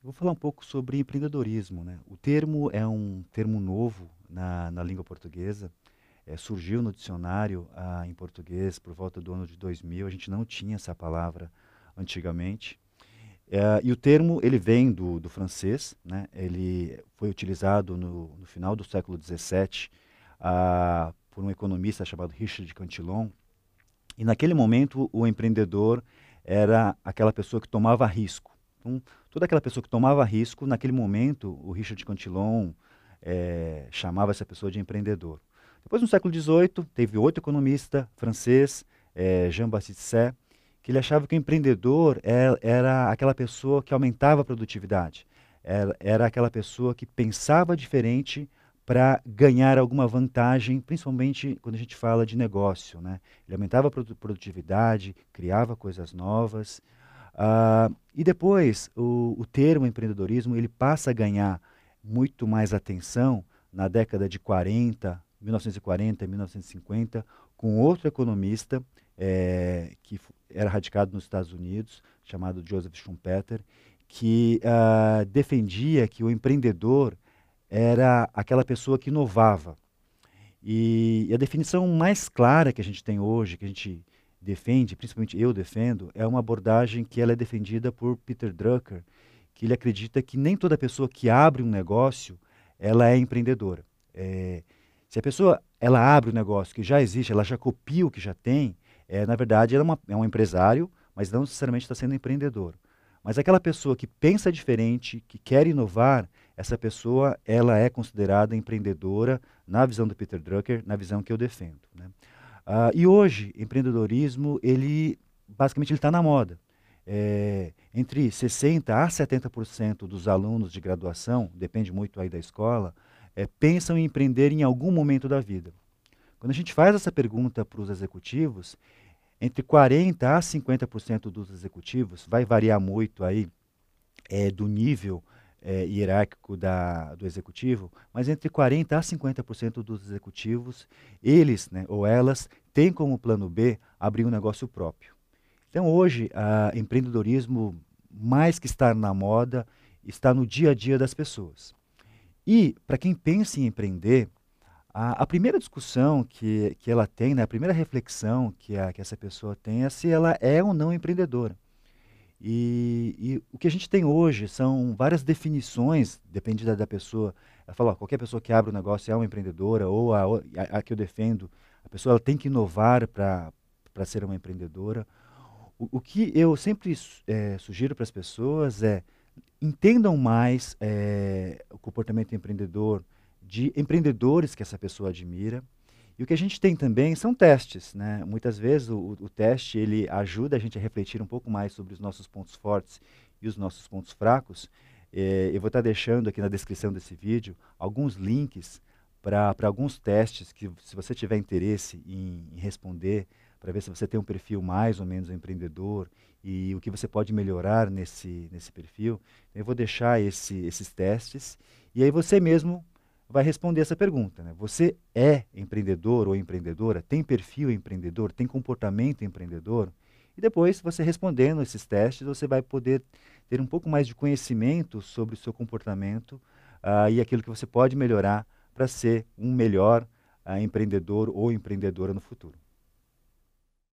Vou falar um pouco sobre empreendedorismo. Né? O termo é um termo novo na, na língua portuguesa. É, surgiu no dicionário ah, em português por volta do ano de 2000. A gente não tinha essa palavra antigamente. É, e o termo ele vem do, do francês. Né? Ele foi utilizado no, no final do século XVII ah, por um economista chamado Richard Cantillon. E naquele momento o empreendedor era aquela pessoa que tomava risco. Então, toda aquela pessoa que tomava risco, naquele momento, o Richard Cantillon é, chamava essa pessoa de empreendedor. Depois, no século XVIII, teve outro economista francês, é, Jean-Baptiste Say, que ele achava que o empreendedor era, é, era aquela pessoa que aumentava a produtividade, era, era aquela pessoa que pensava diferente para ganhar alguma vantagem, principalmente quando a gente fala de negócio. Né? Ele aumentava a produtividade, criava coisas novas. Uh, e depois, o, o termo empreendedorismo ele passa a ganhar muito mais atenção na década de 40, 1940 e 1950, com outro economista é, que era radicado nos Estados Unidos, chamado Joseph Schumpeter, que uh, defendia que o empreendedor era aquela pessoa que inovava. E, e, a definição mais clara que a gente tem hoje, que a gente defende, principalmente eu defendo, é uma abordagem que ela é defendida por Peter Drucker, que ele acredita que nem toda pessoa que abre um negócio, ela é empreendedora. É, se a pessoa ela abre um negócio que já existe, ela já copia o que já tem, é, na verdade ela é, uma, é um empresário, mas não necessariamente está sendo empreendedor. Mas aquela pessoa que pensa diferente, que quer inovar, essa pessoa ela é considerada empreendedora na visão do Peter Drucker, na visão que eu defendo. Uh, e hoje, empreendedorismo, ele basicamente está na moda. É, entre 60% a 70% dos alunos de graduação, depende muito aí da escola, é, pensam em empreender em algum momento da vida. Quando a gente faz essa pergunta para os executivos, entre 40% a 50% dos executivos, vai variar muito aí é, do nível é, hierárquico da, do executivo, mas entre 40% a 50% dos executivos, eles né, ou elas têm como plano B abrir um negócio próprio. Então hoje, o empreendedorismo, mais que estar na moda, está no dia a dia das pessoas. E para quem pensa em empreender, a, a, primeira discussão que, que ela tem, né, a primeira reflexão que, a, que essa pessoa tem é se ela é ou não empreendedora. E, e, o que a gente tem hoje são várias definições, depende da, da pessoa. Ela fala, ó, qualquer pessoa que abre um negócio é uma empreendedora, ou a, a, a que eu defendo, a pessoa ela tem que inovar para ser uma empreendedora. O, o, que eu sempre é, sugiro para as pessoas é entendam mais é, o comportamento empreendedor de empreendedores que essa pessoa admira e o que a gente tem também são testes, né? Muitas vezes o, o, teste ele ajuda a gente a refletir um pouco mais sobre os nossos pontos fortes e os nossos pontos fracos. É, eu vou estar deixando aqui na descrição desse vídeo alguns links para alguns testes que, se você tiver interesse em, em responder, para ver se você tem um perfil mais ou menos empreendedor e o que você pode melhorar nesse, nesse perfil, eu vou deixar esse, esses testes e aí você mesmo vai responder essa pergunta. Né? Você é empreendedor ou empreendedora? Tem perfil empreendedor? Tem comportamento empreendedor? E depois, você respondendo esses testes, você vai poder ter um pouco mais de conhecimento sobre o seu comportamento uh, e aquilo que você pode melhorar para ser um melhor uh, empreendedor ou empreendedora no futuro.